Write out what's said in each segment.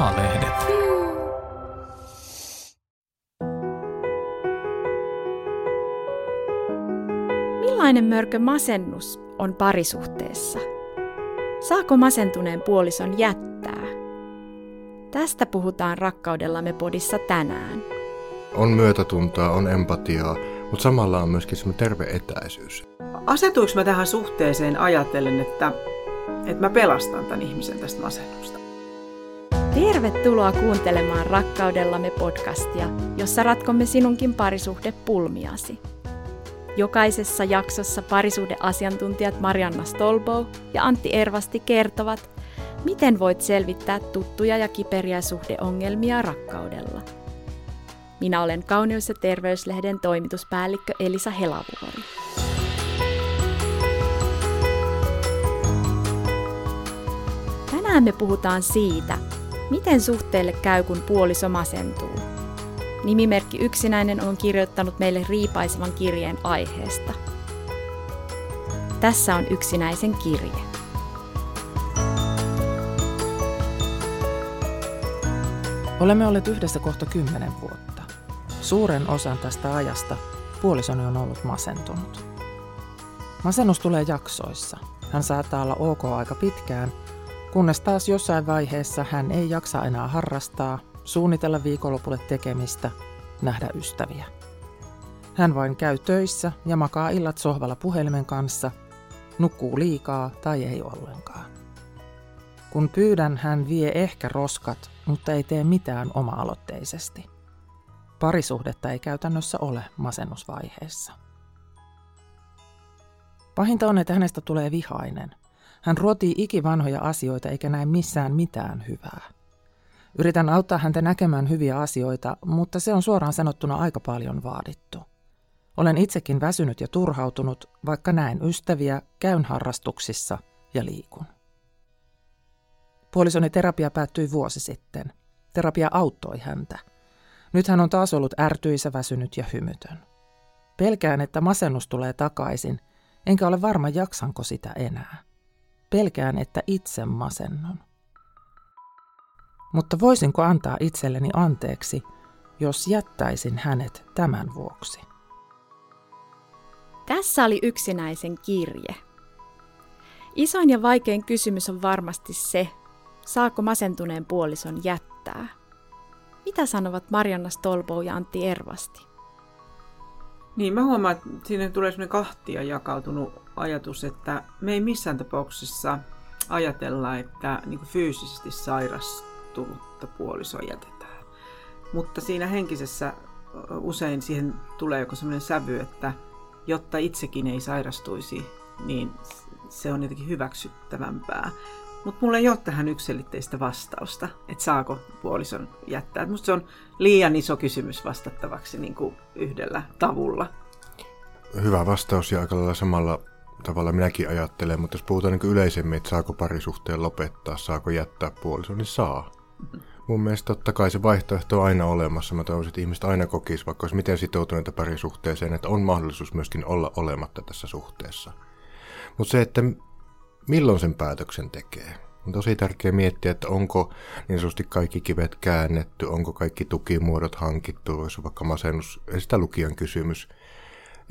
A-lehdet. Millainen mörkö masennus on parisuhteessa? Saako masentuneen puolison jättää? Tästä puhutaan rakkaudellamme podissa tänään. On myötätuntoa, on empatiaa, mutta samalla on myöskin semmoinen terve etäisyys. Asetuinko mä tähän suhteeseen ajatellen, että, että mä pelastan tämän ihmisen tästä masennusta? Tervetuloa kuuntelemaan Rakkaudellamme podcastia, jossa ratkomme sinunkin parisuhde pulmiasi. Jokaisessa jaksossa parisuhdeasiantuntijat Marianna Stolbow ja Antti Ervasti kertovat, miten voit selvittää tuttuja ja kiperiä suhdeongelmia rakkaudella. Minä olen Kauneus- ja terveyslehden toimituspäällikkö Elisa Helavuori. Tänään me puhutaan siitä, miten suhteelle käy, kun puoliso masentuu. Nimimerkki Yksinäinen on kirjoittanut meille riipaisevan kirjeen aiheesta. Tässä on Yksinäisen kirje. Olemme olleet yhdessä kohta kymmenen vuotta. Suuren osan tästä ajasta puolisoni on ollut masentunut. Masennus tulee jaksoissa. Hän saattaa olla ok aika pitkään, kunnes taas jossain vaiheessa hän ei jaksa enää harrastaa, suunnitella viikonlopulle tekemistä, nähdä ystäviä. Hän vain käy töissä ja makaa illat sohvalla puhelimen kanssa, nukkuu liikaa tai ei ollenkaan. Kun pyydän, hän vie ehkä roskat, mutta ei tee mitään oma-aloitteisesti. Parisuhdetta ei käytännössä ole masennusvaiheessa. Pahinta on, että hänestä tulee vihainen. Hän ruotii ikivanhoja asioita eikä näe missään mitään hyvää. Yritän auttaa häntä näkemään hyviä asioita, mutta se on suoraan sanottuna aika paljon vaadittu. Olen itsekin väsynyt ja turhautunut, vaikka näen ystäviä, käyn harrastuksissa ja liikun. Puolisoni terapia päättyi vuosi sitten. Terapia auttoi häntä. Nyt hän on taas ollut ärtyisä, väsynyt ja hymytön. Pelkään, että masennus tulee takaisin, enkä ole varma jaksanko sitä enää. Pelkään, että itse masennun. Mutta voisinko antaa itselleni anteeksi, jos jättäisin hänet tämän vuoksi? Tässä oli yksinäisen kirje. Isoin ja vaikein kysymys on varmasti se, saako masentuneen puolison jättää. Mitä sanovat Marianna Stolbow ja Antti Ervasti? Niin, mä huomaan, että siinä tulee sellainen kahtia jakautunut ajatus, että me ei missään tapauksessa ajatella, että niin fyysisesti sairastunutta puolisoa jätetään. Mutta siinä henkisessä usein siihen tulee joku sellainen sävy, että jotta itsekin ei sairastuisi, niin se on jotenkin hyväksyttävämpää. Mutta mulla ei ole tähän yksilitteistä vastausta, että saako puolison jättää. Musta se on liian iso kysymys vastattavaksi niin kuin yhdellä tavulla. Hyvä vastaus ja aika lailla samalla tavalla minäkin ajattelen, mutta jos puhutaan niin yleisemmin, että saako parisuhteen lopettaa, saako jättää puolison, niin saa. Mun mielestä totta kai se vaihtoehto on aina olemassa. Mä toivon, että ihmiset aina kokisivat, vaikka olisi miten sitoutuneita parisuhteeseen, että on mahdollisuus myöskin olla olematta tässä suhteessa. Mutta se, että milloin sen päätöksen tekee. On tosi tärkeää miettiä, että onko niin sanotusti kaikki kivet käännetty, onko kaikki tukimuodot hankittu, jos vaikka masennus, sitä lukijan kysymys.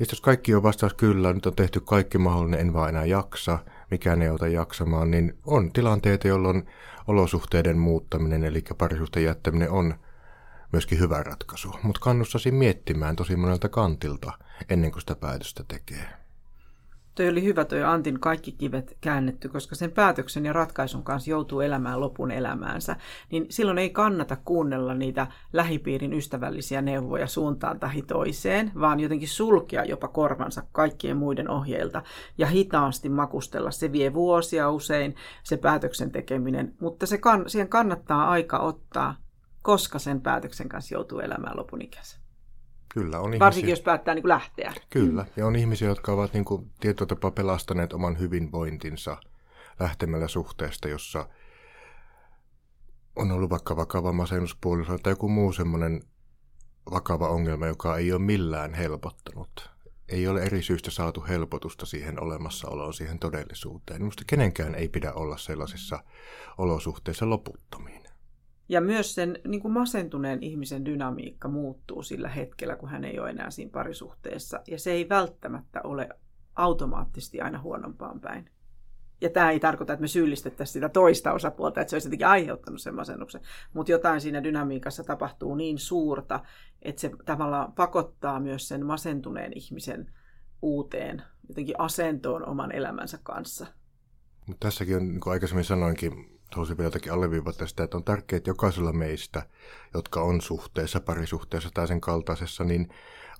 Ja jos kaikki on vastaus kyllä, nyt on tehty kaikki mahdollinen, en vaan enää jaksa, mikään ei auta jaksamaan, niin on tilanteita, jolloin olosuhteiden muuttaminen, eli parisuhteen jättäminen on myöskin hyvä ratkaisu. Mutta kannustaisin miettimään tosi monelta kantilta ennen kuin sitä päätöstä tekee. Toi oli hyvä toi Antin kaikki kivet käännetty, koska sen päätöksen ja ratkaisun kanssa joutuu elämään lopun elämäänsä. Niin silloin ei kannata kuunnella niitä lähipiirin ystävällisiä neuvoja suuntaan tai toiseen, vaan jotenkin sulkea jopa korvansa kaikkien muiden ohjeilta ja hitaasti makustella. Se vie vuosia usein, se päätöksen tekeminen, mutta se kann- siihen kannattaa aika ottaa, koska sen päätöksen kanssa joutuu elämään lopun ikänsä. Kyllä, on ihmisiä. Varsinkin jos päättää niin kuin lähteä. Kyllä, ja on ihmisiä, jotka ovat niin kuin, tietyllä tapaa pelastaneet oman hyvinvointinsa lähtemällä suhteesta, jossa on ollut vaikka vakava masennuspuoliso tai joku muu semmoinen vakava ongelma, joka ei ole millään helpottanut. Ei ole eri syystä saatu helpotusta siihen olemassaoloon, siihen todellisuuteen. Minusta kenenkään ei pidä olla sellaisissa olosuhteissa loputtomiin. Ja myös sen niin kuin masentuneen ihmisen dynamiikka muuttuu sillä hetkellä, kun hän ei ole enää siinä parisuhteessa. Ja se ei välttämättä ole automaattisesti aina huonompaan päin. Ja tämä ei tarkoita, että me syyllistettäisiin sitä toista osapuolta, että se olisi jotenkin aiheuttanut sen masennuksen. Mutta jotain siinä dynamiikassa tapahtuu niin suurta, että se tavallaan pakottaa myös sen masentuneen ihmisen uuteen jotenkin asentoon oman elämänsä kanssa. Tässäkin on, niin kuin aikaisemmin sanoinkin, haluaisin vielä jotakin alleviivata sitä, että on tärkeää, että jokaisella meistä, jotka on suhteessa, parisuhteessa tai sen kaltaisessa, niin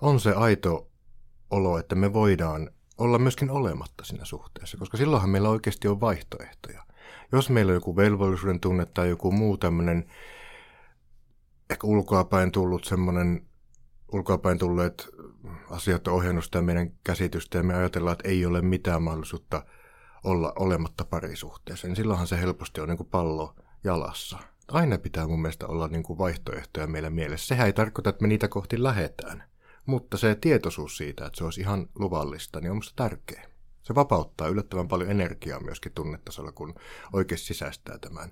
on se aito olo, että me voidaan olla myöskin olematta siinä suhteessa, koska silloinhan meillä oikeasti on vaihtoehtoja. Jos meillä on joku velvollisuuden tunne tai joku muu tämmöinen ehkä ulkoapäin tullut semmoinen, ulkoapäin tulleet asiat on ohjannut sitä meidän käsitystä ja me ajatellaan, että ei ole mitään mahdollisuutta olla olematta parisuhteessa, niin silloinhan se helposti on niin kuin pallo jalassa. Aina pitää mun mielestä olla niin kuin vaihtoehtoja meillä mielessä. Sehän ei tarkoita, että me niitä kohti lähetään. Mutta se tietoisuus siitä, että se olisi ihan luvallista, niin on minusta tärkeä. Se vapauttaa yllättävän paljon energiaa myöskin tunnetasolla, kun oikeasti sisäistää tämän.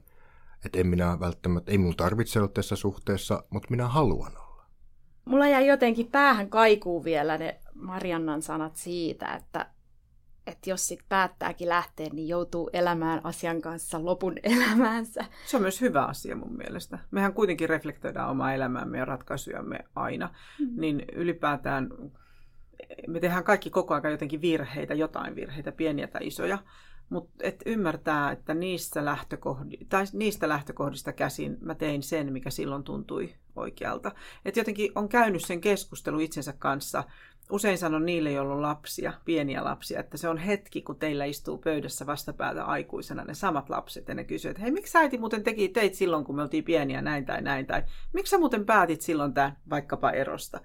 Että en minä välttämättä, ei minun tarvitse olla tässä suhteessa, mutta minä haluan olla. Mulla jäi jotenkin päähän kaikuu vielä ne Mariannan sanat siitä, että että jos sit päättääkin lähteä, niin joutuu elämään asian kanssa lopun elämäänsä. Se on myös hyvä asia mun mielestä. Mehän kuitenkin reflektoidaan omaa elämäämme ja ratkaisujamme aina. Mm. Niin ylipäätään me tehdään kaikki koko ajan jotenkin virheitä, jotain virheitä, pieniä tai isoja. Mutta et ymmärtää, että niistä, lähtökohdi, tai niistä lähtökohdista käsin mä tein sen, mikä silloin tuntui oikealta. Että jotenkin on käynyt sen keskustelu itsensä kanssa – usein sanon niille, joilla on lapsia, pieniä lapsia, että se on hetki, kun teillä istuu pöydässä vastapäätä aikuisena ne samat lapset. Ja ne kysyvät, että hei, miksi äiti muuten teki teit silloin, kun me oltiin pieniä näin tai näin, tai miksi sä muuten päätit silloin tämän vaikkapa erosta.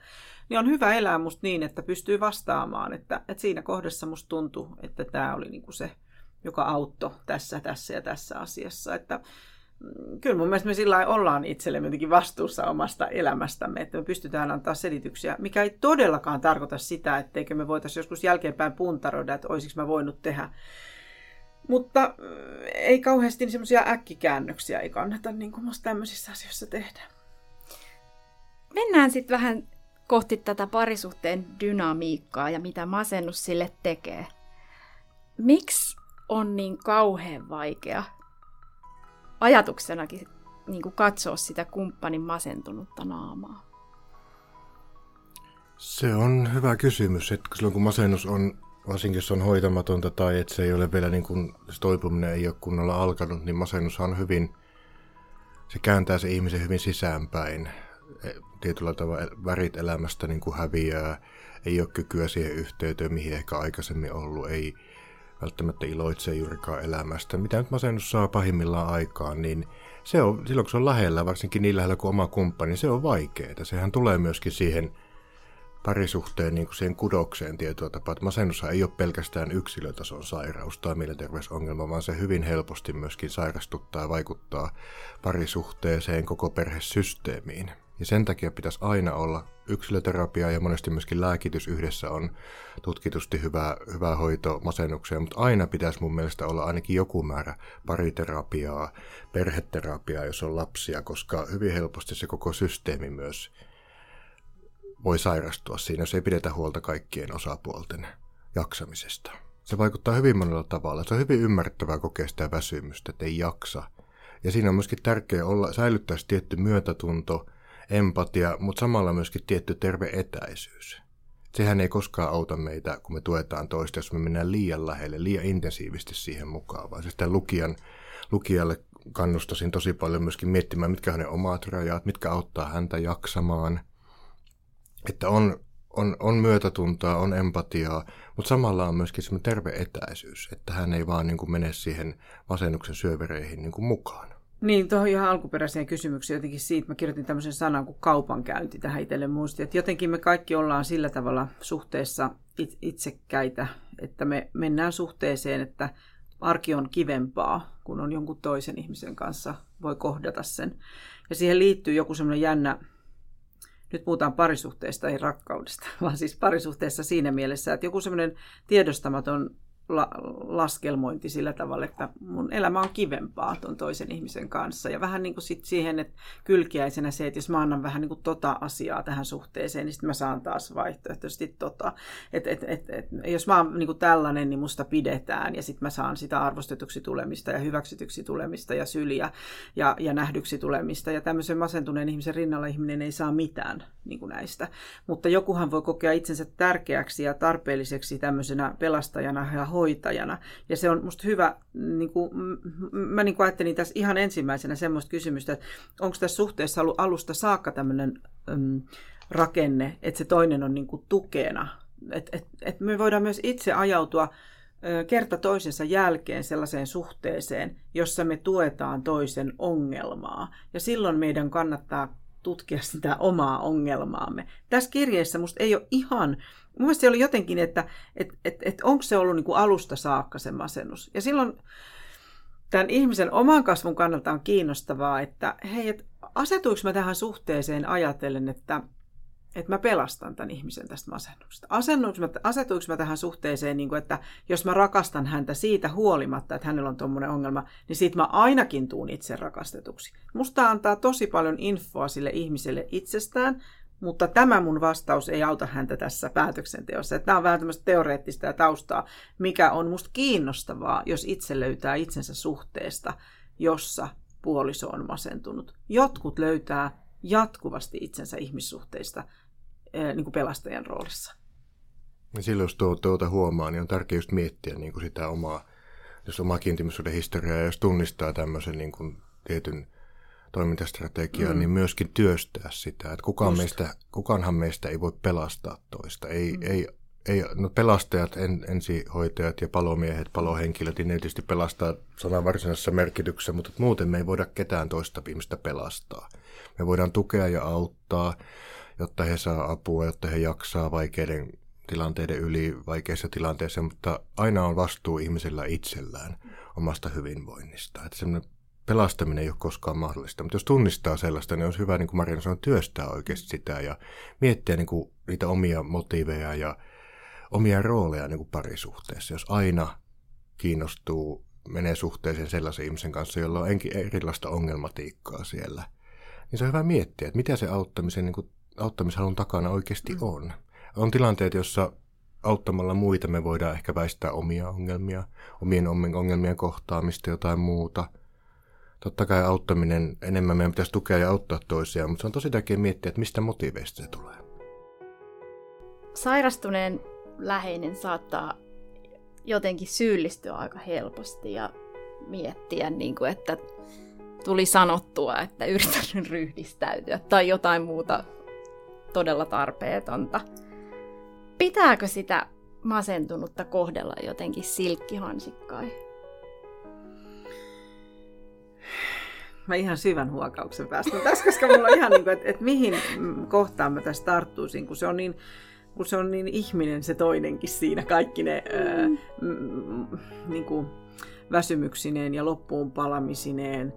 Niin on hyvä elää musta niin, että pystyy vastaamaan, että, että siinä kohdassa musta tuntui, että tämä oli niinku se, joka auttoi tässä, tässä ja tässä asiassa. Että, kyllä mun mielestä me sillä ollaan itsellemme jotenkin vastuussa omasta elämästämme, että me pystytään antaa selityksiä, mikä ei todellakaan tarkoita sitä, etteikö me voitaisiin joskus jälkeenpäin puntaroida, että olisiko mä voinut tehdä. Mutta ei kauheasti semmoisia äkkikäännöksiä ei kannata niin kuin tämmöisissä asioissa tehdä. Mennään sitten vähän kohti tätä parisuhteen dynamiikkaa ja mitä masennus sille tekee. Miksi on niin kauhean vaikea ajatuksenakin niin kuin katsoa sitä kumppanin masentunutta naamaa? Se on hyvä kysymys, että silloin kun masennus on, varsinkin jos on hoitamatonta tai että se ei ole vielä niin kuin, se toipuminen ei ole kunnolla alkanut, niin masennus on hyvin, se kääntää se ihmisen hyvin sisäänpäin. E, tietyllä tavalla värit elämästä niin kuin häviää, ei ole kykyä siihen yhteyteen, mihin ehkä aikaisemmin ollut, ei, välttämättä iloitsee juurikaan elämästä. Mitä nyt masennus saa pahimmillaan aikaan, niin se on, silloin kun se on lähellä, varsinkin niin lähellä kuin oma kumppani, se on vaikeaa. Sehän tulee myöskin siihen parisuhteen niin kuin siihen kudokseen tietyllä tapaa, että masennus ei ole pelkästään yksilötason sairaus tai mielenterveysongelma, vaan se hyvin helposti myöskin sairastuttaa ja vaikuttaa parisuhteeseen, koko perhesysteemiin. Ja sen takia pitäisi aina olla yksilöterapia ja monesti myöskin lääkitys yhdessä on tutkitusti hyvä, hyvä hoito masennukseen, mutta aina pitäisi mun mielestä olla ainakin joku määrä pariterapiaa, perheterapiaa, jos on lapsia, koska hyvin helposti se koko systeemi myös voi sairastua siinä, jos ei pidetä huolta kaikkien osapuolten jaksamisesta. Se vaikuttaa hyvin monella tavalla. Se on hyvin ymmärrettävää kokea sitä väsymystä, että ei jaksa. Ja siinä on myöskin tärkeää olla, säilyttää tietty myötätunto – empatia, mutta samalla myöskin tietty terve etäisyys. Sehän ei koskaan auta meitä, kun me tuetaan toista, jos me mennään liian lähelle, liian intensiivisesti siihen mukaan, vaan sitä lukijan, lukijalle kannustasin tosi paljon myöskin miettimään, mitkä on ne omat rajat, mitkä auttaa häntä jaksamaan. Että on, on, on myötätuntoa, on empatiaa, mutta samalla on myöskin semmoinen terve etäisyys, että hän ei vaan niin kuin mene siihen masennuksen syövereihin niin kuin mukaan. Niin, tuohon ihan alkuperäiseen kysymykseen jotenkin siitä, mä kirjoitin tämmöisen sanan kuin kaupankäynti tähän itselle muisti, että jotenkin me kaikki ollaan sillä tavalla suhteessa itsekkäitä, että me mennään suhteeseen, että arki on kivempaa, kun on jonkun toisen ihmisen kanssa, voi kohdata sen. Ja siihen liittyy joku semmoinen jännä, nyt puhutaan parisuhteesta, ei rakkaudesta, vaan siis parisuhteessa siinä mielessä, että joku semmoinen tiedostamaton la- laskelmointi sillä tavalla, että mun elämä on kivempaa tuon toisen ihmisen kanssa. Ja vähän niin kuin sit siihen, että kylkiäisenä se, että jos mä annan vähän niin kuin tota asiaa tähän suhteeseen, niin sitten mä saan taas vaihtoehtoisesti tota. Että et, et, et, jos mä oon niin kuin tällainen, niin musta pidetään ja sitten mä saan sitä arvostetuksi tulemista ja hyväksytyksi tulemista ja syliä ja, ja nähdyksi tulemista. Ja tämmöisen masentuneen ihmisen rinnalla ihminen ei saa mitään niin kuin näistä. Mutta jokuhan voi kokea itsensä tärkeäksi ja tarpeelliseksi tämmöisenä pelastajana ja hoitajana. Ja se on musta hyvä, niin kuin, mä niin kuin ajattelin tässä ihan ensimmäisenä semmoista kysymystä, että onko tässä suhteessa ollut alusta saakka tämmöinen äm, rakenne, että se toinen on niin kuin tukena. Että et, et me voidaan myös itse ajautua kerta toisensa jälkeen sellaiseen suhteeseen, jossa me tuetaan toisen ongelmaa. Ja silloin meidän kannattaa tutkia sitä omaa ongelmaamme. Tässä kirjeessä musta ei ole ihan, mun mielestä se oli jotenkin, että et, et, et onko se ollut niin kuin alusta saakka se masennus. Ja silloin tämän ihmisen oman kasvun kannalta on kiinnostavaa, että hei, et asetuinko mä tähän suhteeseen ajatellen, että että mä pelastan tämän ihmisen tästä masennuksesta. Asetuinko mä tähän suhteeseen, niin kuin, että jos mä rakastan häntä siitä huolimatta, että hänellä on tuommoinen ongelma, niin siitä mä ainakin tuun itse rakastetuksi. Musta antaa tosi paljon infoa sille ihmiselle itsestään, mutta tämä mun vastaus ei auta häntä tässä päätöksenteossa. Tämä on vähän tämmöistä teoreettista ja taustaa, mikä on musta kiinnostavaa, jos itse löytää itsensä suhteesta, jossa puoliso on masentunut. Jotkut löytää jatkuvasti itsensä ihmissuhteista, niin kuin pelastajan roolissa. Ja silloin jos tuota, tuota huomaa, niin on tärkeää just miettiä niin kuin sitä omaa, jos omaa kiintymyssuuden historiaa, ja jos tunnistaa tämmöisen niin kuin tietyn toimintastrategiaa, mm. niin myöskin työstää sitä. Että kukaan meistä, kukaanhan meistä ei voi pelastaa toista. Ei, mm. ei, ei, no pelastajat, en, ensihoitajat ja palomiehet, palohenkilöt, niin ne tietysti pelastaa sanan varsinaisessa merkityksessä, mutta muuten me ei voida ketään toista ihmistä pelastaa. Me voidaan tukea ja auttaa, jotta he saa apua, jotta he jaksaa vaikeiden tilanteiden yli vaikeissa tilanteissa, mutta aina on vastuu ihmisellä itsellään omasta hyvinvoinnista. Että semmoinen pelastaminen ei ole koskaan mahdollista, mutta jos tunnistaa sellaista, niin olisi hyvä, niin kuin Marina sanoi, työstää oikeasti sitä ja miettiä niin kuin niitä omia motiiveja ja omia rooleja niin kuin parisuhteessa. Jos aina kiinnostuu, menee suhteeseen sellaisen ihmisen kanssa, jolla on erilaista ongelmatiikkaa siellä, niin se on hyvä miettiä, että mitä se auttamisen, niin kuin, auttamishalun takana oikeasti mm. on. On tilanteet, jossa auttamalla muita me voidaan ehkä väistää omia ongelmia, omien ongelmien kohtaamista, jotain muuta. Totta kai auttaminen, enemmän meidän pitäisi tukea ja auttaa toisiaan, mutta se on tosi tärkeää miettiä, että mistä motiiveista se tulee. Sairastuneen läheinen saattaa jotenkin syyllistyä aika helposti ja miettiä, niin kuin, että tuli sanottua, että yritän ryhdistäytyä tai jotain muuta todella tarpeetonta. Pitääkö sitä masentunutta kohdella jotenkin silkkihansikkai? Mä ihan syvän huokauksen päästä tässä, koska mulla on ihan niin kuin, että, että mihin kohtaan mä tässä tarttuisin, kun se on niin kun se on niin ihminen se toinenkin siinä, kaikki ne ää, mm, niin kuin väsymyksineen ja loppuun palamisineen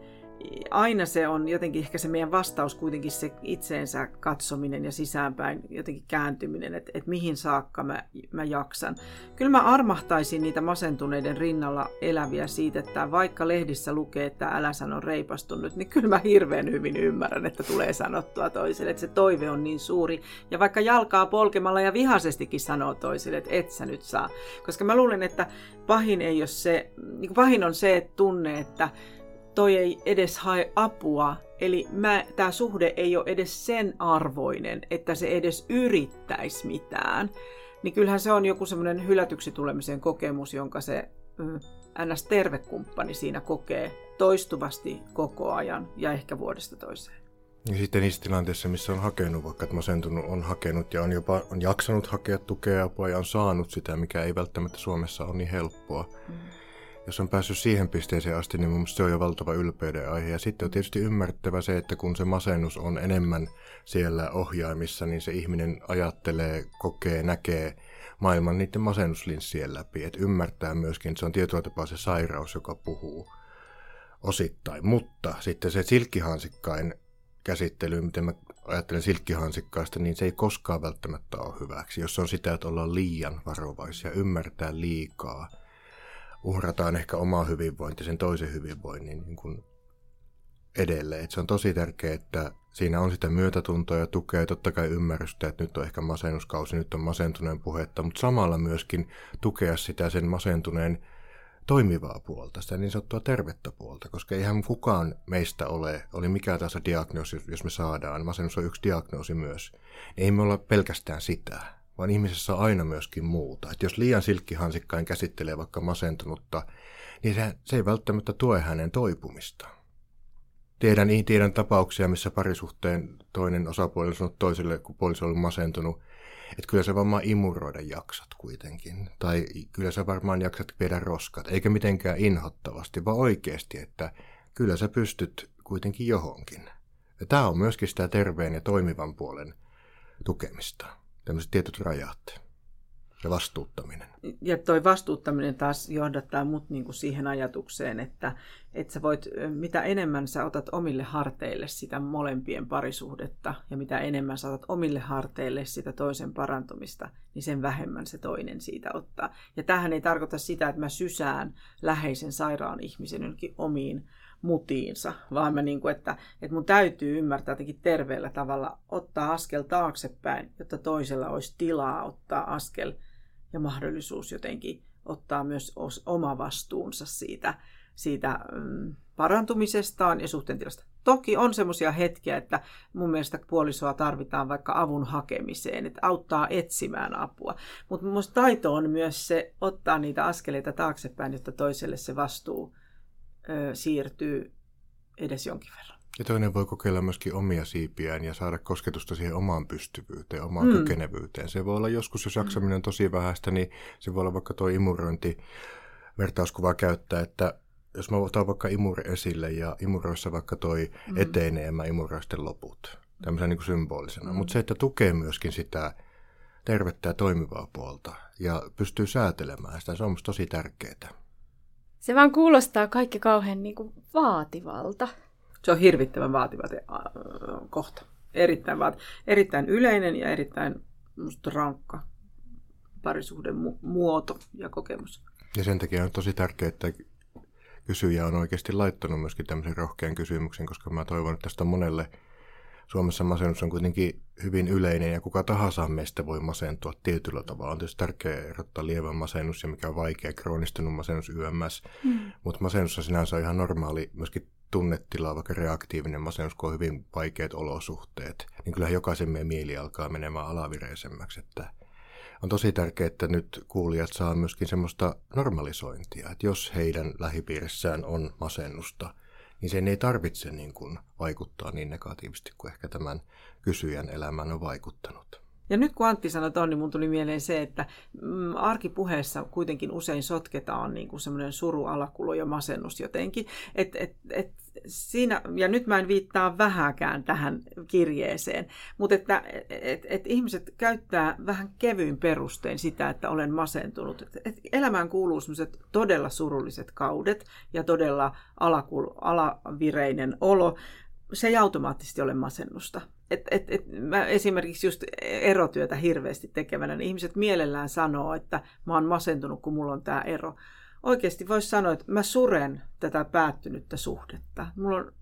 aina se on jotenkin ehkä se meidän vastaus kuitenkin se itseensä katsominen ja sisäänpäin jotenkin kääntyminen, että, että mihin saakka mä, mä jaksan. Kyllä mä armahtaisin niitä masentuneiden rinnalla eläviä siitä, että vaikka lehdissä lukee, että älä sano reipastunut, niin kyllä mä hirveän hyvin ymmärrän, että tulee sanottua toiselle, että se toive on niin suuri. Ja vaikka jalkaa polkemalla ja vihaisestikin sanoo toiselle, että et sä nyt saa. Koska mä luulen, että pahin, ei ole se, niin pahin on se että tunne, että toi ei edes hae apua, eli tämä suhde ei ole edes sen arvoinen, että se edes yrittäisi mitään, niin kyllähän se on joku semmoinen hylätyksi tulemisen kokemus, jonka se mm, NS-tervekumppani siinä kokee toistuvasti koko ajan ja ehkä vuodesta toiseen. Ja sitten niissä tilanteissa, missä on hakenut, vaikka että masentunut on hakenut ja on jopa on jaksanut hakea tukea apua ja on saanut sitä, mikä ei välttämättä Suomessa ole niin helppoa. Mm jos on päässyt siihen pisteeseen asti, niin mun se on jo valtava ylpeyden aihe. Ja sitten on tietysti ymmärrettävä se, että kun se masennus on enemmän siellä ohjaimissa, niin se ihminen ajattelee, kokee, näkee maailman niiden masennuslinssien läpi. Että ymmärtää myöskin, että se on tietyllä tapaa se sairaus, joka puhuu osittain. Mutta sitten se silkkihansikkain käsittely, miten mä ajattelen silkkihansikkaista, niin se ei koskaan välttämättä ole hyväksi. Jos on sitä, että ollaan liian varovaisia, ymmärtää liikaa – uhrataan ehkä oma hyvinvointi sen toisen hyvinvoinnin niin kuin edelleen. Et se on tosi tärkeää, että siinä on sitä myötätuntoa ja tukea. Ja totta kai ymmärrystä, että nyt on ehkä masennuskausi, nyt on masentuneen puhetta, mutta samalla myöskin tukea sitä sen masentuneen toimivaa puolta, sitä niin sanottua tervettä puolta, koska eihän kukaan meistä ole, oli mikä tahansa diagnoosi, jos me saadaan, masennus on yksi diagnoosi myös, niin ei me olla pelkästään sitä, vaan ihmisessä on aina myöskin muuta. Että jos liian silkkihansikkain käsittelee vaikka masentunutta, niin se, se ei välttämättä tue hänen toipumistaan. Tiedän, tiedän tapauksia, missä parisuhteen toinen osapuoli on sanonut toiselle, kun puoliso on masentunut, että kyllä sä varmaan imuroida jaksat kuitenkin. Tai kyllä sä varmaan jaksat viedä roskat, eikä mitenkään inhottavasti, vaan oikeasti, että kyllä sä pystyt kuitenkin johonkin. Ja tämä on myöskin sitä terveen ja toimivan puolen tukemista. Tämmöiset tietyt rajat ja vastuuttaminen. Ja toi vastuuttaminen taas johdattaa mut niinku siihen ajatukseen, että, että sä voit, mitä enemmän sä otat omille harteille sitä molempien parisuhdetta ja mitä enemmän sä otat omille harteille sitä toisen parantumista, niin sen vähemmän se toinen siitä ottaa. Ja tähän ei tarkoita sitä, että mä sysään läheisen sairaan ihmisen jonnekin omiin mutiinsa, vaan mä niin kuin, että, että mun täytyy ymmärtää jotenkin terveellä tavalla ottaa askel taaksepäin, jotta toisella olisi tilaa ottaa askel ja mahdollisuus jotenkin ottaa myös oma vastuunsa siitä, siitä mm, parantumisestaan ja suhteen tilasta. Toki on semmoisia hetkiä, että mun mielestä puolisoa tarvitaan vaikka avun hakemiseen, että auttaa etsimään apua. Mutta mun taito on myös se ottaa niitä askeleita taaksepäin, jotta toiselle se vastuu ö, siirtyy edes jonkin verran. Ja toinen voi kokeilla myöskin omia siipiään ja saada kosketusta siihen omaan pystyvyyteen, omaan mm. kykenevyyteen. Se voi olla joskus, jos jaksaminen on tosi vähäistä, niin se voi olla vaikka tuo imurointi vertauskuva käyttää, että jos mä otan vaikka imuri esille ja imuroissa vaikka toi mm. etenee ja mä imuroin sitten loput, tämmöisen niin kuin symbolisena. Mm. Mutta se, että tukee myöskin sitä tervettä ja toimivaa puolta ja pystyy säätelemään sitä, se on musta tosi tärkeää. Se vaan kuulostaa kaikki kauhean niin kuin vaativalta. Se on hirvittävän vaativa te, kohta. Erittäin, vaat, erittäin yleinen ja erittäin musta rankka parisuhden mu- muoto ja kokemus. Ja sen takia on tosi tärkeää, että kysyjä on oikeasti laittanut myöskin tämmöisen rohkean kysymyksen, koska mä toivon, että tästä monelle Suomessa masennus on kuitenkin hyvin yleinen ja kuka tahansa meistä voi masentua tietyllä tavalla. On tietysti tärkeää erottaa lievän masennus ja mikä on vaikea, kroonistunut masennus YMS, mm. mutta masennus on sinänsä on ihan normaali myöskin tunnetila, vaikka reaktiivinen masennus, kun on hyvin vaikeat olosuhteet, niin kyllä jokaisen meidän mieli alkaa menemään alavireisemmäksi. Että on tosi tärkeää, että nyt kuulijat saa myöskin semmoista normalisointia, että jos heidän lähipiirissään on masennusta, niin sen ei tarvitse niin kuin vaikuttaa niin negatiivisesti kuin ehkä tämän kysyjän elämään on vaikuttanut. Ja nyt kun Antti sanoi ton, niin mun tuli mieleen se, että mm, arkipuheessa kuitenkin usein sotketaan niin kuin semmoinen suru, alakulo ja masennus jotenkin. Et, et, et siinä, ja nyt mä en viittaa vähäkään tähän kirjeeseen, mutta että et, et ihmiset käyttää vähän kevyin perustein sitä, että olen masentunut. Et, et elämään kuuluu semmoiset todella surulliset kaudet ja todella alakul, alavireinen olo. Se ei automaattisesti ole masennusta et, et, et, mä esimerkiksi just erotyötä hirveästi tekevänä, niin ihmiset mielellään sanoo, että mä oon masentunut, kun mulla on tämä ero. Oikeasti voisi sanoa, että mä suren tätä päättynyttä suhdetta. Mulla on,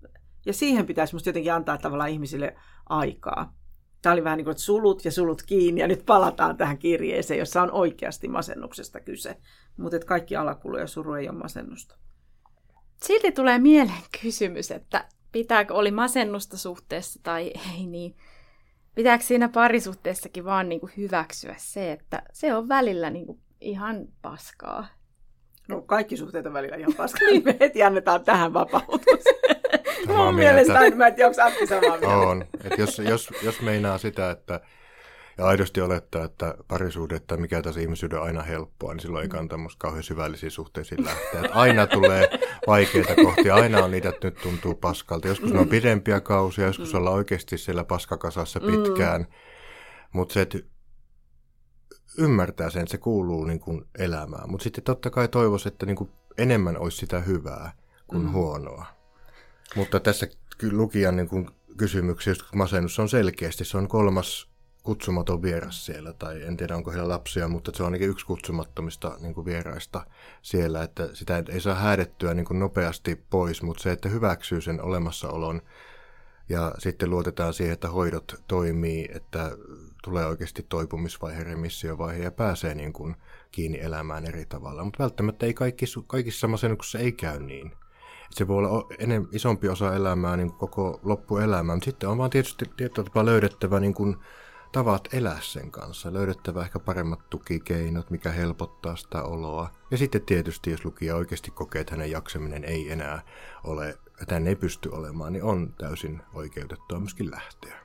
ja siihen pitäisi musta jotenkin antaa tavallaan ihmisille aikaa. Tämä oli vähän niin kuin, että sulut ja sulut kiinni, ja nyt palataan tähän kirjeeseen, jossa on oikeasti masennuksesta kyse. Mutta kaikki alakulu ja suru ei ole masennusta. Silti tulee mieleen kysymys, että pitääkö oli masennusta suhteessa tai ei, niin pitääkö siinä parisuhteessakin vaan niin kuin hyväksyä se, että se on välillä niin kuin ihan paskaa. No kaikki suhteet on välillä ihan paskaa, niin me heti annetaan tähän vapautus. Mun mielestä, en mä en tiedä, onko Antti samaa mieltä. On. Et jos, jos, jos meinaa sitä, että ja aidosti olettaa, että parisuhde tai mikä taas ihmisyyden on aina helppoa, niin silloin ei kannata musta kauhean syvällisiin suhteisiin lähteä. Että aina tulee vaikeita kohtia, aina on niitä, että nyt tuntuu paskalta. Joskus ne on pidempiä kausia, joskus mm. ollaan oikeasti siellä paskakasassa mm. pitkään. Mm. Mutta se, että ymmärtää sen, että se kuuluu niin kuin elämään. Mutta sitten totta kai toivoisi, että niin kuin enemmän olisi sitä hyvää kuin mm. huonoa. Mutta tässä lukijan niin kuin kysymyksessä, masennus on selkeästi, se on kolmas kutsumaton vieras siellä, tai en tiedä onko heillä lapsia, mutta se on ainakin yksi kutsumattomista niin kuin vieraista siellä, että sitä ei saa häädettyä niin kuin nopeasti pois, mutta se, että hyväksyy sen olemassaolon ja sitten luotetaan siihen, että hoidot toimii, että tulee oikeasti toipumisvaihe, remissiovaihe ja pääsee niin kuin kiinni elämään eri tavalla. Mutta välttämättä ei kaikki, kaikissa masennuksissa ei käy niin. Se voi olla enem, isompi osa elämää niin koko loppuelämää, mutta sitten on vaan tietysti tietyllä tapaa löydettävä niin kuin tavat elää sen kanssa, löydettävä ehkä paremmat tukikeinot, mikä helpottaa sitä oloa. Ja sitten tietysti, jos lukija oikeasti kokee, että hänen jaksaminen ei enää ole, että hän ei pysty olemaan, niin on täysin oikeutettua myöskin lähteä.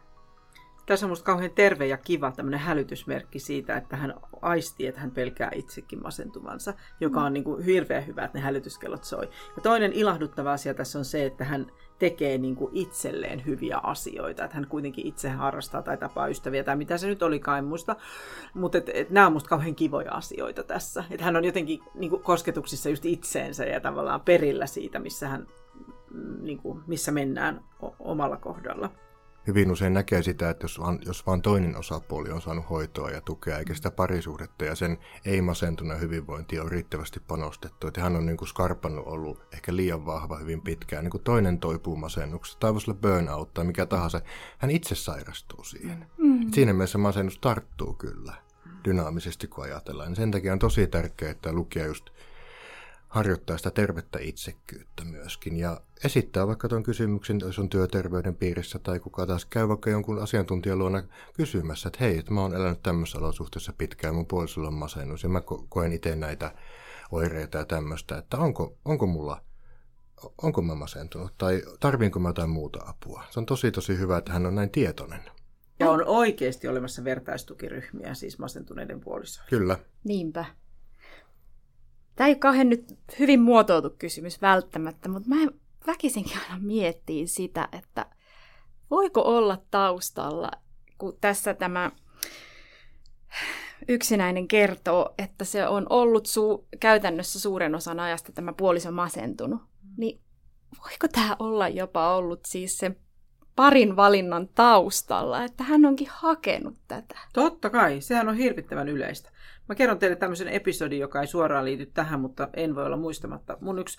Tässä on minusta kauhean terve ja kiva tämmöinen hälytysmerkki siitä, että hän aistii, että hän pelkää itsekin masentuvansa, joka on niin kuin hirveän hyvä, että ne hälytyskellot soi. Ja toinen ilahduttava asia tässä on se, että hän tekee niin kuin itselleen hyviä asioita, että hän kuitenkin itse harrastaa tai tapaa ystäviä tai mitä se nyt olikaan, en muista. Mutta et, et, nämä on musta kauhean kivoja asioita tässä. Että hän on jotenkin niin kuin kosketuksissa just itseensä ja tavallaan perillä siitä, missä, hän, mm, niin kuin, missä mennään omalla kohdalla hyvin usein näkee sitä, että jos vaan, jos vaan toinen osapuoli on saanut hoitoa ja tukea, eikä sitä parisuhdetta ja sen ei-masentuneen hyvinvointi on riittävästi panostettu. Että hän on niin kuin skarpannut ollut ehkä liian vahva hyvin pitkään. Niin kuin toinen toipuu masennuksesta, tai voisi burnout tai mikä tahansa. Hän itse sairastuu siihen. Mm. Siinä mielessä masennus tarttuu kyllä dynaamisesti, kun ajatellaan. Sen takia on tosi tärkeää, että lukija just harjoittaa sitä tervettä itsekkyyttä myöskin ja esittää vaikka tuon kysymyksen, jos on työterveyden piirissä tai kuka taas käy vaikka jonkun asiantuntijan luona kysymässä, että hei, että mä oon elänyt tämmöisessä olosuhteessa pitkään, mun puolisolla on masennus ja mä koen itse näitä oireita ja tämmöistä, että onko, onko mulla onko mä masentunut tai tarviinko mä jotain muuta apua. Se on tosi tosi hyvä, että hän on näin tietoinen. Ja on oikeasti olemassa vertaistukiryhmiä siis masentuneiden puolisoille. Kyllä. Niinpä. Tämä ei kauhean nyt hyvin muotoiltu kysymys välttämättä, mutta mä väkisinkin aina miettii sitä, että voiko olla taustalla, kun tässä tämä yksinäinen kertoo, että se on ollut su- käytännössä suuren osan ajasta tämä puoliso masentunut, niin voiko tämä olla jopa ollut siis sen parin valinnan taustalla, että hän onkin hakenut tätä? Totta kai, sehän on hirvittävän yleistä. Mä kerron teille tämmöisen episodin, joka ei suoraan liity tähän, mutta en voi olla muistamatta. Mun yksi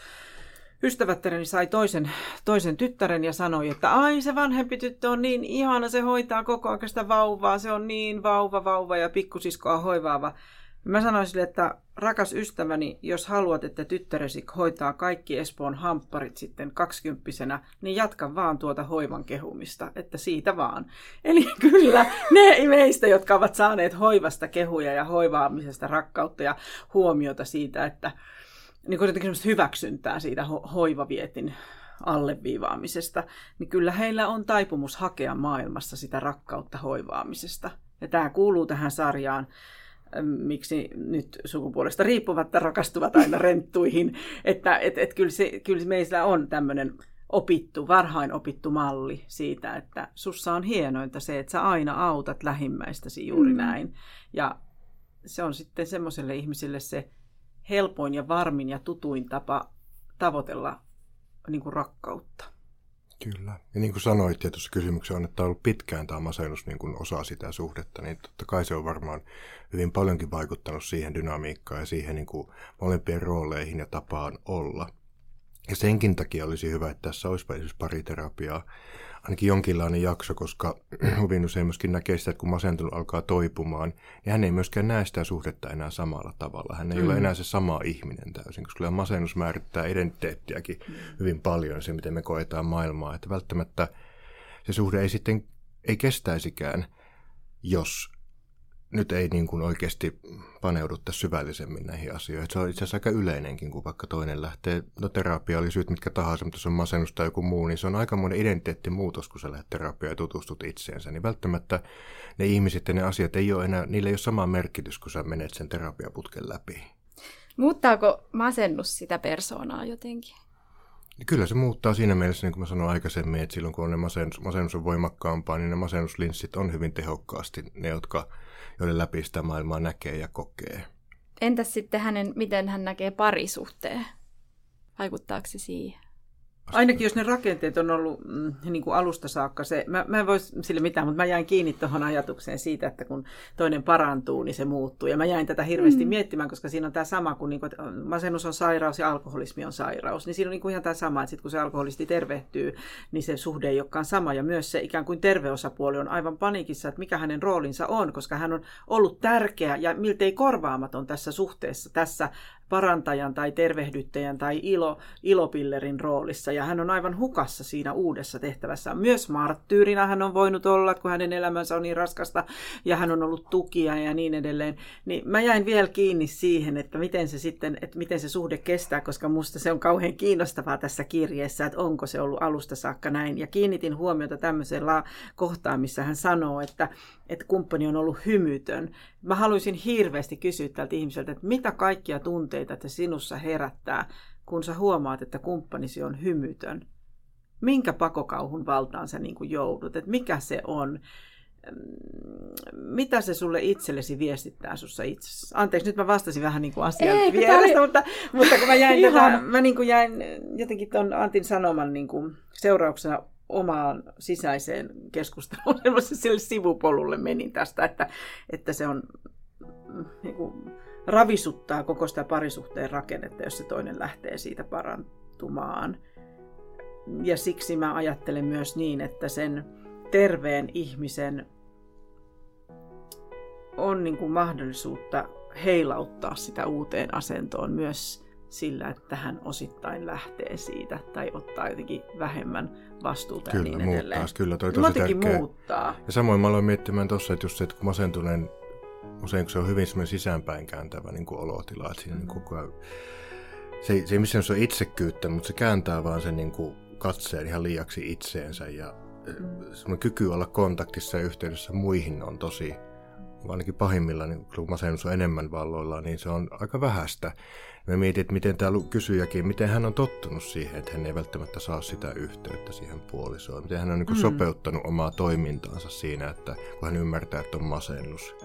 ystävättäreni sai toisen, toisen tyttären ja sanoi, että ai se vanhempi tyttö on niin ihana, se hoitaa koko ajan sitä vauvaa, se on niin vauva, vauva ja pikkusiskoa hoivaava. Mä sanoin sille, että rakas ystäväni, jos haluat, että tyttäresi hoitaa kaikki Espoon hampparit sitten kaksikymppisenä, niin jatka vaan tuota hoivan kehumista, että siitä vaan. Eli kyllä ne meistä, jotka ovat saaneet hoivasta kehuja ja hoivaamisesta rakkautta ja huomiota siitä, että niin kuin hyväksyntää siitä ho- hoivavietin alleviivaamisesta, niin kyllä heillä on taipumus hakea maailmassa sitä rakkautta hoivaamisesta. Ja tämä kuuluu tähän sarjaan miksi nyt sukupuolesta riippuvatta rakastuvat aina renttuihin, että et, et kyllä, se, kyllä meillä on tämmöinen opittu, varhain opittu malli siitä, että sussa on hienointa se, että sä aina autat lähimmäistäsi juuri mm. näin. Ja se on sitten semmoiselle ihmiselle se helpoin ja varmin ja tutuin tapa tavoitella niin kuin rakkautta. Kyllä. Ja niin kuin sanoit, ja tuossa kysymyksessä on, että on ollut pitkään tämä masennus niin kuin osa sitä suhdetta, niin totta kai se on varmaan hyvin paljonkin vaikuttanut siihen dynamiikkaan ja siihen niin kuin molempien rooleihin ja tapaan olla. Ja senkin takia olisi hyvä, että tässä olisi esimerkiksi pariterapiaa, ainakin jonkinlainen jakso, koska hyvin usein myöskin näkee sitä, että kun masentunut alkaa toipumaan, niin hän ei myöskään näe sitä suhdetta enää samalla tavalla. Hän ei mm. ole enää se sama ihminen täysin, koska kyllä masennus määrittää identiteettiäkin mm. hyvin paljon, se miten me koetaan maailmaa. Että välttämättä se suhde ei sitten ei kestäisikään, jos nyt ei niin kuin oikeasti paneudutta syvällisemmin näihin asioihin. Se on itse asiassa aika yleinenkin, kun vaikka toinen lähtee, no terapia oli syyt mitkä tahansa, mutta se on masennus tai joku muu, niin se on aikamoinen identiteettimuutos, kun sä lähdet terapiaan ja tutustut itseensä. Niin välttämättä ne ihmiset ja ne asiat ei ole enää, niillä ei ole sama merkitys, kun sä menet sen terapiaputken läpi. Muuttaako masennus sitä persoonaa jotenkin? Kyllä se muuttaa siinä mielessä, niin kuin mä sanoin aikaisemmin, että silloin kun on ne masennus, masennus on voimakkaampaa, niin ne masennuslinssit on hyvin tehokkaasti ne, jotka joiden läpi sitä maailmaa näkee ja kokee. Entäs sitten hänen, miten hän näkee parisuhteen? Vaikuttaako se siihen? Ainakin jos ne rakenteet on ollut mm, niin kuin alusta saakka se, mä, mä en voi sille mitään, mutta mä jäin kiinni tuohon ajatukseen siitä, että kun toinen parantuu, niin se muuttuu. Ja mä jäin tätä hirveästi mm. miettimään, koska siinä on tämä sama, kun, niin kuin, että masennus on sairaus ja alkoholismi on sairaus. Niin siinä on niin kuin ihan tämä sama, että sit kun se alkoholisti tervehtyy, niin se suhde ei olekaan sama. Ja myös se ikään kuin terveosapuoli on aivan panikissa, että mikä hänen roolinsa on, koska hän on ollut tärkeä ja miltei korvaamaton tässä suhteessa, tässä parantajan tai tervehdyttäjän tai ilo, ilopillerin roolissa. Ja hän on aivan hukassa siinä uudessa tehtävässä. Myös marttyyrinä hän on voinut olla, kun hänen elämänsä on niin raskasta ja hän on ollut tukia ja niin edelleen. Niin mä jäin vielä kiinni siihen, että miten se sitten, että miten se suhde kestää, koska musta se on kauhean kiinnostavaa tässä kirjeessä, että onko se ollut alusta saakka näin. Ja kiinnitin huomiota tämmöiseen kohtaan, missä hän sanoo, että, että kumppani on ollut hymytön. Mä haluaisin hirveästi kysyä tältä ihmiseltä, että mitä kaikkia tunteita te sinussa herättää, kun sä huomaat, että kumppanisi on hymytön. Minkä pakokauhun valtaan sä niin joudut, että mikä se on, mitä se sulle itsellesi viestittää sussa itsessä? Anteeksi, nyt mä vastasin vähän niin kuin asian Ei, vierestä, oli... mutta, mutta kun mä jäin, tätä, mä niin kuin jäin jotenkin tuon Antin sanoman niin kuin seurauksena omaan sisäiseen keskusteluun, sille sivupolulle menin tästä, että, että se on niin kuin, ravisuttaa koko sitä parisuhteen rakennetta, jos se toinen lähtee siitä parantumaan. Ja siksi mä ajattelen myös niin, että sen terveen ihmisen on niin kuin mahdollisuutta heilauttaa sitä uuteen asentoon myös sillä, että hän osittain lähtee siitä tai ottaa jotenkin vähemmän vastuuta kyllä, ja niin muuttaa, edelleen. Kyllä, toi tosi tärkeä. muuttaa. Ja samoin mä aloin miettimään tuossa, että just se, että kun masentuneen, usein kun se on hyvin semmoinen sisäänpäin kääntävä niin kuin olotila, että siinä mm. niin koko ajan, se, se ei missään se on itsekyyttä, mutta se kääntää vaan sen niin kuin katseen ihan liiaksi itseensä ja mm. semmoinen kyky olla kontaktissa ja yhteydessä muihin on tosi, ainakin pahimmillaan, niin kun masennus on enemmän valloillaan, niin se on aika vähäistä. Mä mietin, että miten tämä kysyjäkin, miten hän on tottunut siihen, että hän ei välttämättä saa sitä yhteyttä siihen puolisoon. Miten hän on niin mm. sopeuttanut omaa toimintaansa siinä, että kun hän ymmärtää, että on masennus,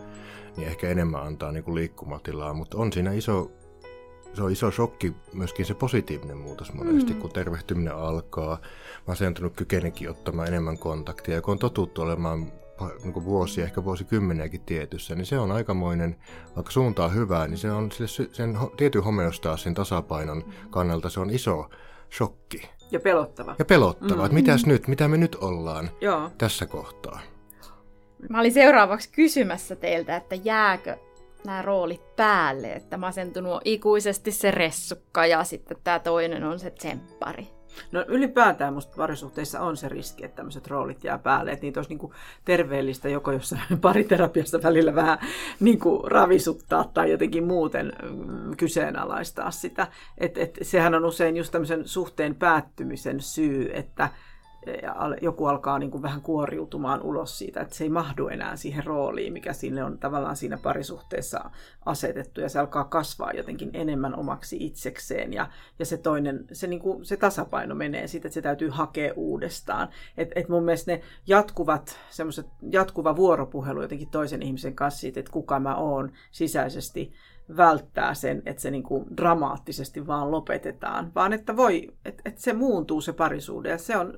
niin ehkä enemmän antaa niin liikkumatilaa. Mutta on siinä iso, se on iso shokki myöskin se positiivinen muutos monesti, mm. kun tervehtyminen alkaa. Masentunut kykenekin ottamaan enemmän kontaktia, ja kun on totuttu olemaan niin vuosia, ehkä vuosikymmeniäkin tietyssä, niin se on aikamoinen, vaikka suunta on hyvää, niin se on sille, sen tietyn homeostaasin tasapainon kannalta se on iso shokki. Ja pelottava. Ja pelottava, mm. että mitäs nyt, mitä me nyt ollaan Joo. tässä kohtaa. Mä olin seuraavaksi kysymässä teiltä, että jääkö nämä roolit päälle, että masentunut on ikuisesti se ressukka ja sitten tämä toinen on se tsemppari. No ylipäätään musta parisuhteissa on se riski, että tämmöiset roolit jää päälle, että niitä olisi niin kuin terveellistä joko jossain pariterapiassa välillä vähän niin kuin ravisuttaa tai jotenkin muuten mm, kyseenalaistaa sitä. Et, et, sehän on usein just tämmöisen suhteen päättymisen syy, että joku alkaa niin kuin vähän kuoriutumaan ulos siitä, että se ei mahdu enää siihen rooliin, mikä sille on tavallaan siinä parisuhteessa asetettu, ja se alkaa kasvaa jotenkin enemmän omaksi itsekseen, ja, ja se toinen, se, niin kuin, se tasapaino menee siitä, että se täytyy hakea uudestaan. Et, et mun mielestä ne jatkuvat, semmoiset jatkuva vuoropuhelu jotenkin toisen ihmisen kanssa siitä, että kuka mä oon sisäisesti, välttää sen, että se niin kuin dramaattisesti vaan lopetetaan, vaan että voi, että, että se muuntuu se parisuuden ja se on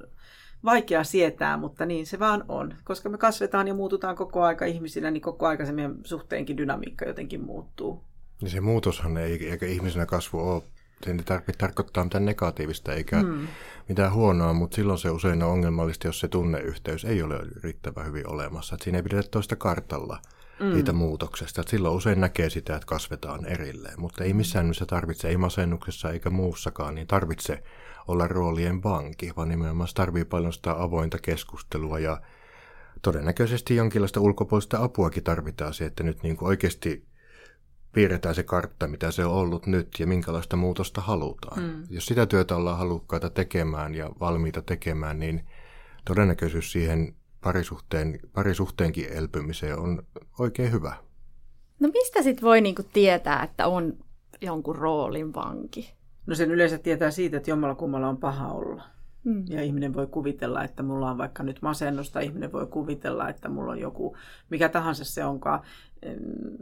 vaikea sietää, mutta niin se vaan on. Koska me kasvetaan ja muututaan koko aika ihmisinä, niin koko aika se meidän suhteenkin dynamiikka jotenkin muuttuu. Ja se muutoshan ei, eikä ihmisenä kasvu ole, se ei tarvitse tarkoittaa mitään negatiivista eikä hmm. mitään huonoa, mutta silloin se usein on ongelmallista, jos se tunneyhteys ei ole riittävän hyvin olemassa. Että siinä ei pidetä toista kartalla mm. siitä muutoksesta. Että silloin usein näkee sitä, että kasvetaan erilleen, mutta ei missään nimessä tarvitse, ei masennuksessa eikä muussakaan, niin tarvitse olla roolien vanki, vaan nimenomaan tarvii paljon sitä avointa keskustelua ja todennäköisesti jonkinlaista ulkopuolista apuakin tarvitaan se, että nyt niin kuin oikeasti piirretään se kartta, mitä se on ollut nyt ja minkälaista muutosta halutaan. Mm. Jos sitä työtä ollaan halukkaita tekemään ja valmiita tekemään, niin todennäköisyys siihen parisuhteen, parisuhteenkin elpymiseen on oikein hyvä. No mistä sitten voi niinku tietää, että on jonkun roolin vanki? No sen yleensä tietää siitä, että jommalla kummalla on paha olla. Mm. Ja ihminen voi kuvitella, että mulla on vaikka nyt masennusta, ihminen voi kuvitella, että mulla on joku, mikä tahansa se onkaan.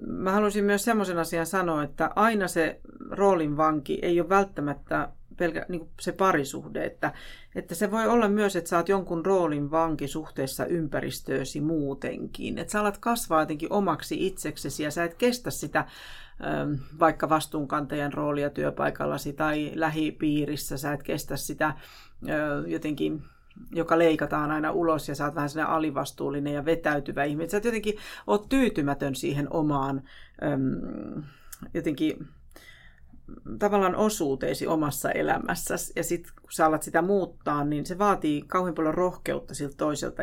Mä haluaisin myös semmoisen asian sanoa, että aina se roolin vanki ei ole välttämättä pelkä, niin kuin se parisuhde, että, että se voi olla myös, että oot jonkun roolin vanki suhteessa ympäristöösi muutenkin. Että sä alat kasvaa jotenkin omaksi itseksesi ja sä et kestä sitä ähm, vaikka vastuunkantajan roolia työpaikallasi tai lähipiirissä, sä et kestä sitä jotenkin joka leikataan aina ulos ja sä oot vähän sellainen alivastuullinen ja vetäytyvä ihminen. Sä et jotenkin oot tyytymätön siihen omaan äm, jotenkin tavallaan osuuteesi omassa elämässäsi. Ja sitten kun sä alat sitä muuttaa, niin se vaatii kauhean paljon rohkeutta siltä toiselta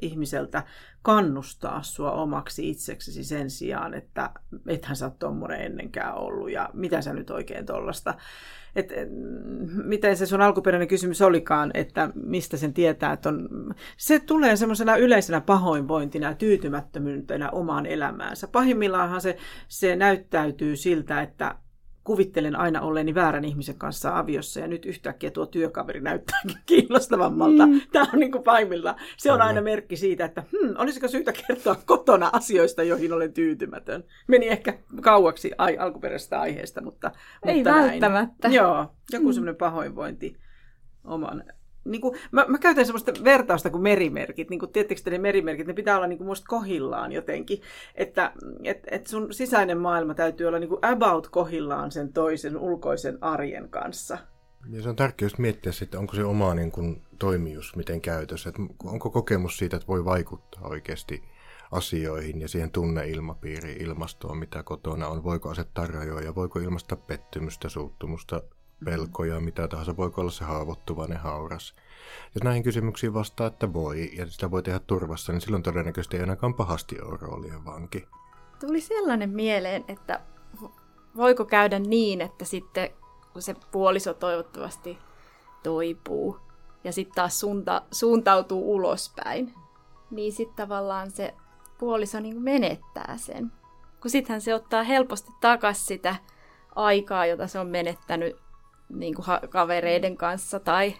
ihmiseltä kannustaa sua omaksi itseksesi sen sijaan, että ethän sä tommonen ennenkään ollut ja mitä sä nyt oikein tollasta. Et, miten se sun alkuperäinen kysymys olikaan, että mistä sen tietää, että on, se tulee semmoisena yleisenä pahoinvointina ja tyytymättömyytenä omaan elämäänsä. Pahimmillaanhan se, se näyttäytyy siltä, että kuvittelen aina olleeni väärän ihmisen kanssa aviossa ja nyt yhtäkkiä tuo työkaveri näyttääkin kiinnostavammalta. Mm. Tämä on niin kuin paimilla. Se on aina merkki siitä, että hmm, olisiko syytä kertoa kotona asioista, joihin olen tyytymätön. Meni ehkä kauaksi ai, alkuperäisestä aiheesta, mutta, Ei mutta välttämättä. Näin. Joo, joku mm. semmoinen pahoinvointi oman niin kuin, mä, mä käytän sellaista vertausta kuin merimerkit. Niin kuin, tiettekö ne merimerkit, ne pitää olla niin kuin musta kohillaan jotenkin. Että et, et sun sisäinen maailma täytyy olla niin kuin about kohillaan sen toisen ulkoisen arjen kanssa. Ja se on tärkeää just miettiä sitten, onko se oma niin kuin, toimijuus miten käytössä. Että onko kokemus siitä, että voi vaikuttaa oikeasti asioihin ja siihen tunneilmapiiriin, ilmastoon, mitä kotona on. Voiko asettaa rajoja, voiko ilmasta pettymystä, suuttumusta, pelkoja, mitä tahansa, voiko olla se haavoittuvainen hauras. Jos näihin kysymyksiin vastaa, että voi, ja sitä voi tehdä turvassa, niin silloin todennäköisesti ei ainakaan pahasti ole roolien vanki. Tuli sellainen mieleen, että voiko käydä niin, että sitten kun se puoliso toivottavasti toipuu ja sitten taas suunta, suuntautuu ulospäin, niin sitten tavallaan se puoliso niin menettää sen. Kun sittenhän se ottaa helposti takaisin sitä aikaa, jota se on menettänyt niin kuin ha- kavereiden kanssa tai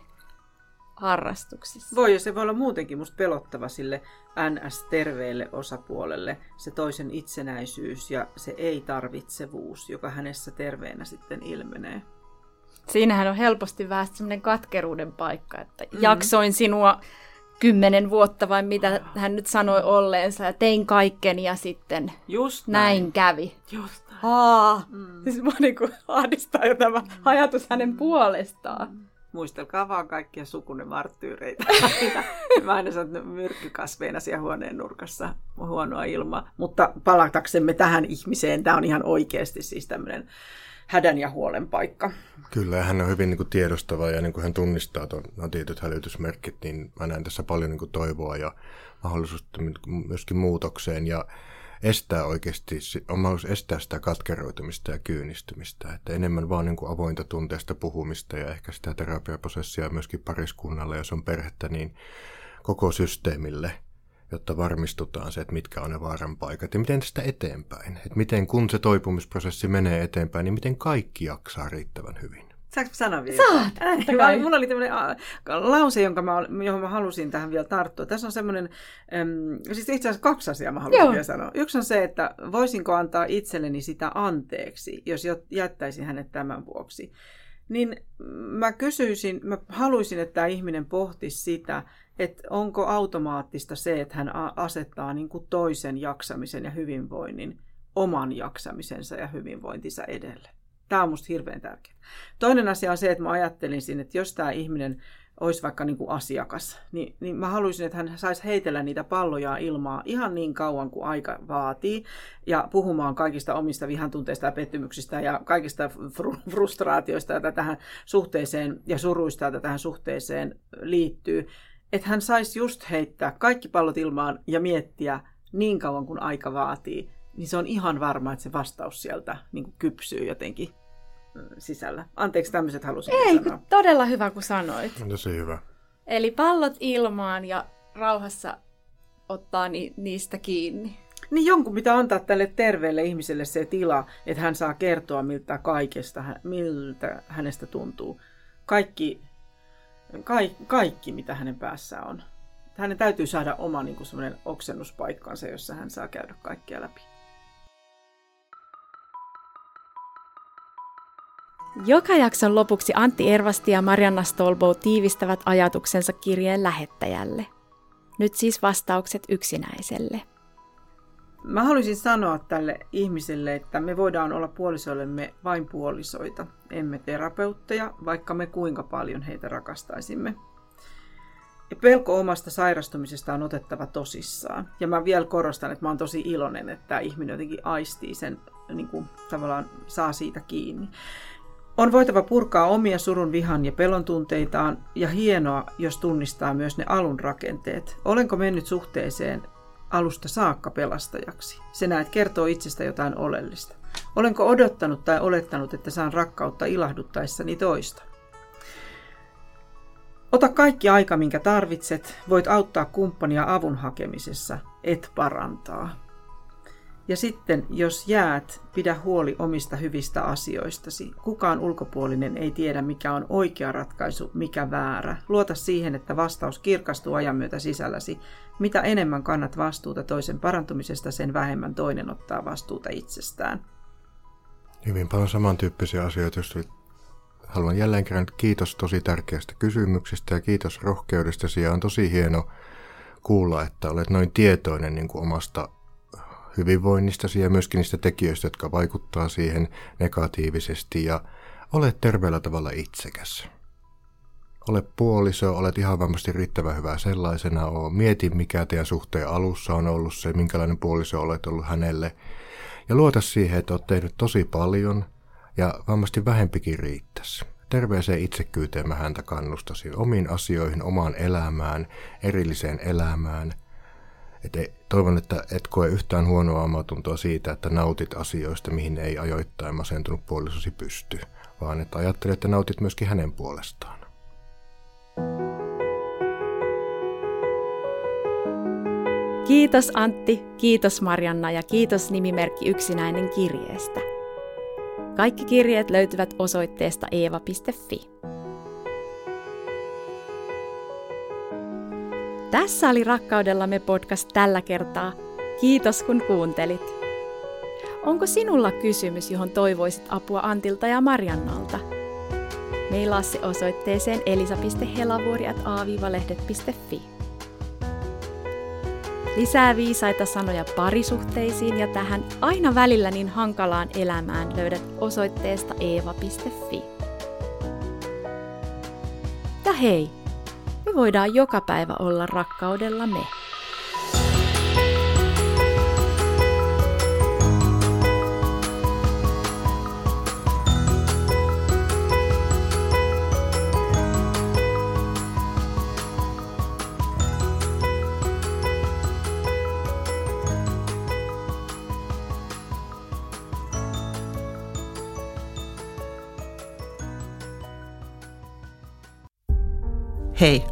harrastuksissa. Voi, ja se voi olla muutenkin musta pelottava sille NS-terveelle osapuolelle, se toisen itsenäisyys ja se ei-tarvitsevuus, joka hänessä terveenä sitten ilmenee. Siinähän on helposti vähän semmoinen katkeruuden paikka, että mm. jaksoin sinua kymmenen vuotta vai mitä hän nyt sanoi olleensa ja tein kaikkeni ja sitten Just näin, näin kävi. Just näin. Aa, mm. siis mua niin kuin ahdistaa jo tämä ajatus hänen puolestaan. Mm. Muistelkaa vaan kaikkia sukunne marttyyreitä. Mä aina sanon, että myrkkykasveina siellä huoneen nurkassa huonoa ilmaa. Mutta palataksemme tähän ihmiseen, tämä on ihan oikeasti siis tämmöinen hädän ja huolen paikka. Kyllä, hän on hyvin niin kuin, tiedostava ja niin kuin hän tunnistaa tuon, no, tietyt hälytysmerkit, niin mä näen tässä paljon niin kuin, toivoa ja mahdollisuutta myöskin muutokseen. Ja estää oikeasti, on mahdollisuus estää sitä katkeroitumista ja kyynistymistä. Että enemmän vaan niin kuin avointa tunteesta puhumista ja ehkä sitä terapiaprosessia myöskin pariskunnalle, jos on perhettä, niin koko systeemille, jotta varmistutaan se, että mitkä on ne vaaran paikat ja miten sitä eteenpäin. Että miten kun se toipumisprosessi menee eteenpäin, niin miten kaikki jaksaa riittävän hyvin. Saanko sanoa vielä? Saat! Äh, mulla oli tämmöinen lause, jonka mä, johon mä halusin tähän vielä tarttua. Tässä on semmoinen, äm, siis itse asiassa kaksi asiaa mä haluaisin Joo. vielä sanoa. Yksi on se, että voisinko antaa itselleni sitä anteeksi, jos jättäisin hänet tämän vuoksi. Niin mä kysyisin, mä haluaisin, että tämä ihminen pohtisi sitä, että onko automaattista se, että hän asettaa niin kuin toisen jaksamisen ja hyvinvoinnin oman jaksamisensa ja hyvinvointinsa edelle. Tämä on musta hirveän tärkeää. Toinen asia on se, että mä ajattelin siinä, että jos tämä ihminen olisi vaikka niin kuin asiakas, niin, niin mä haluaisin, että hän saisi heitellä niitä palloja ilmaa ihan niin kauan kuin aika vaatii ja puhumaan kaikista omista vihantunteista ja pettymyksistä ja kaikista fr- frustraatioista, joita tähän suhteeseen ja suruista, joita tähän suhteeseen liittyy. Että hän saisi just heittää kaikki pallot ilmaan ja miettiä niin kauan kuin aika vaatii, niin se on ihan varma, että se vastaus sieltä niin kuin kypsyy jotenkin sisällä. Anteeksi, tämmöiset halusin Ei, sanoa. todella hyvä, kun sanoit. On tosi hyvä. Eli pallot ilmaan ja rauhassa ottaa ni- niistä kiinni. Niin jonkun pitää antaa tälle terveelle ihmiselle se tila, että hän saa kertoa miltä kaikesta, miltä hänestä tuntuu. Kaikki, ka- kaikki mitä hänen päässä on. Hänen täytyy saada oma niin kuin oksennuspaikkansa, jossa hän saa käydä kaikkea läpi. Joka jakson lopuksi Antti Ervasti ja Marianna Stolbo tiivistävät ajatuksensa kirjeen lähettäjälle. Nyt siis vastaukset yksinäiselle. Mä haluaisin sanoa tälle ihmiselle, että me voidaan olla puolisoillemme vain puolisoita, emme terapeutteja, vaikka me kuinka paljon heitä rakastaisimme. Ja pelko omasta sairastumisesta on otettava tosissaan. Ja mä vielä korostan, että mä oon tosi iloinen, että tämä ihminen jotenkin aistii sen, niin kuin tavallaan saa siitä kiinni. On voitava purkaa omia surun, vihan ja pelon tunteitaan, ja hienoa, jos tunnistaa myös ne alun rakenteet. Olenko mennyt suhteeseen alusta saakka pelastajaksi? Se näet kertoo itsestä jotain oleellista. Olenko odottanut tai olettanut, että saan rakkautta ilahduttaessani toista? Ota kaikki aika, minkä tarvitset. Voit auttaa kumppania avun hakemisessa, et parantaa. Ja sitten, jos jäät, pidä huoli omista hyvistä asioistasi. Kukaan ulkopuolinen ei tiedä, mikä on oikea ratkaisu, mikä väärä. Luota siihen, että vastaus kirkastuu ajan myötä sisälläsi. Mitä enemmän kannat vastuuta toisen parantumisesta, sen vähemmän toinen ottaa vastuuta itsestään. Hyvin paljon samantyyppisiä asioita, jos haluan jälleen kerran kiitos tosi tärkeästä kysymyksestä ja kiitos rohkeudesta. Ja on tosi hieno kuulla, että olet noin tietoinen niin kuin omasta hyvinvoinnistasi ja myöskin niistä tekijöistä, jotka vaikuttaa siihen negatiivisesti ja olet terveellä tavalla itsekäs. Ole puoliso, olet ihan varmasti riittävän hyvä sellaisena. Oo. Mieti, mikä teidän suhteen alussa on ollut se, minkälainen puoliso olet ollut hänelle. Ja luota siihen, että olet tehnyt tosi paljon ja varmasti vähempikin riittäisi. Terveeseen itsekyyteen mä häntä kannustasi omiin asioihin, omaan elämään, erilliseen elämään – et toivon, että et koe yhtään huonoa omatuntoa siitä, että nautit asioista, mihin ei ajoittain masentunut puolisosi pysty, vaan että ajattelet, että nautit myöskin hänen puolestaan. Kiitos Antti, kiitos Marianna ja kiitos nimimerkki Yksinäinen kirjeestä. Kaikki kirjeet löytyvät osoitteesta eeva.fi. Tässä oli Rakkaudellamme podcast tällä kertaa. Kiitos kun kuuntelit. Onko sinulla kysymys, johon toivoisit apua Antilta ja Mariannalta? Meillä se osoitteeseen elisa.helavuori.aavivalehdet.fi. Lisää viisaita sanoja parisuhteisiin ja tähän aina välillä niin hankalaan elämään löydät osoitteesta eeva.fi. Ja hei! Voidaan joka päivä olla rakkaudella me. Hei,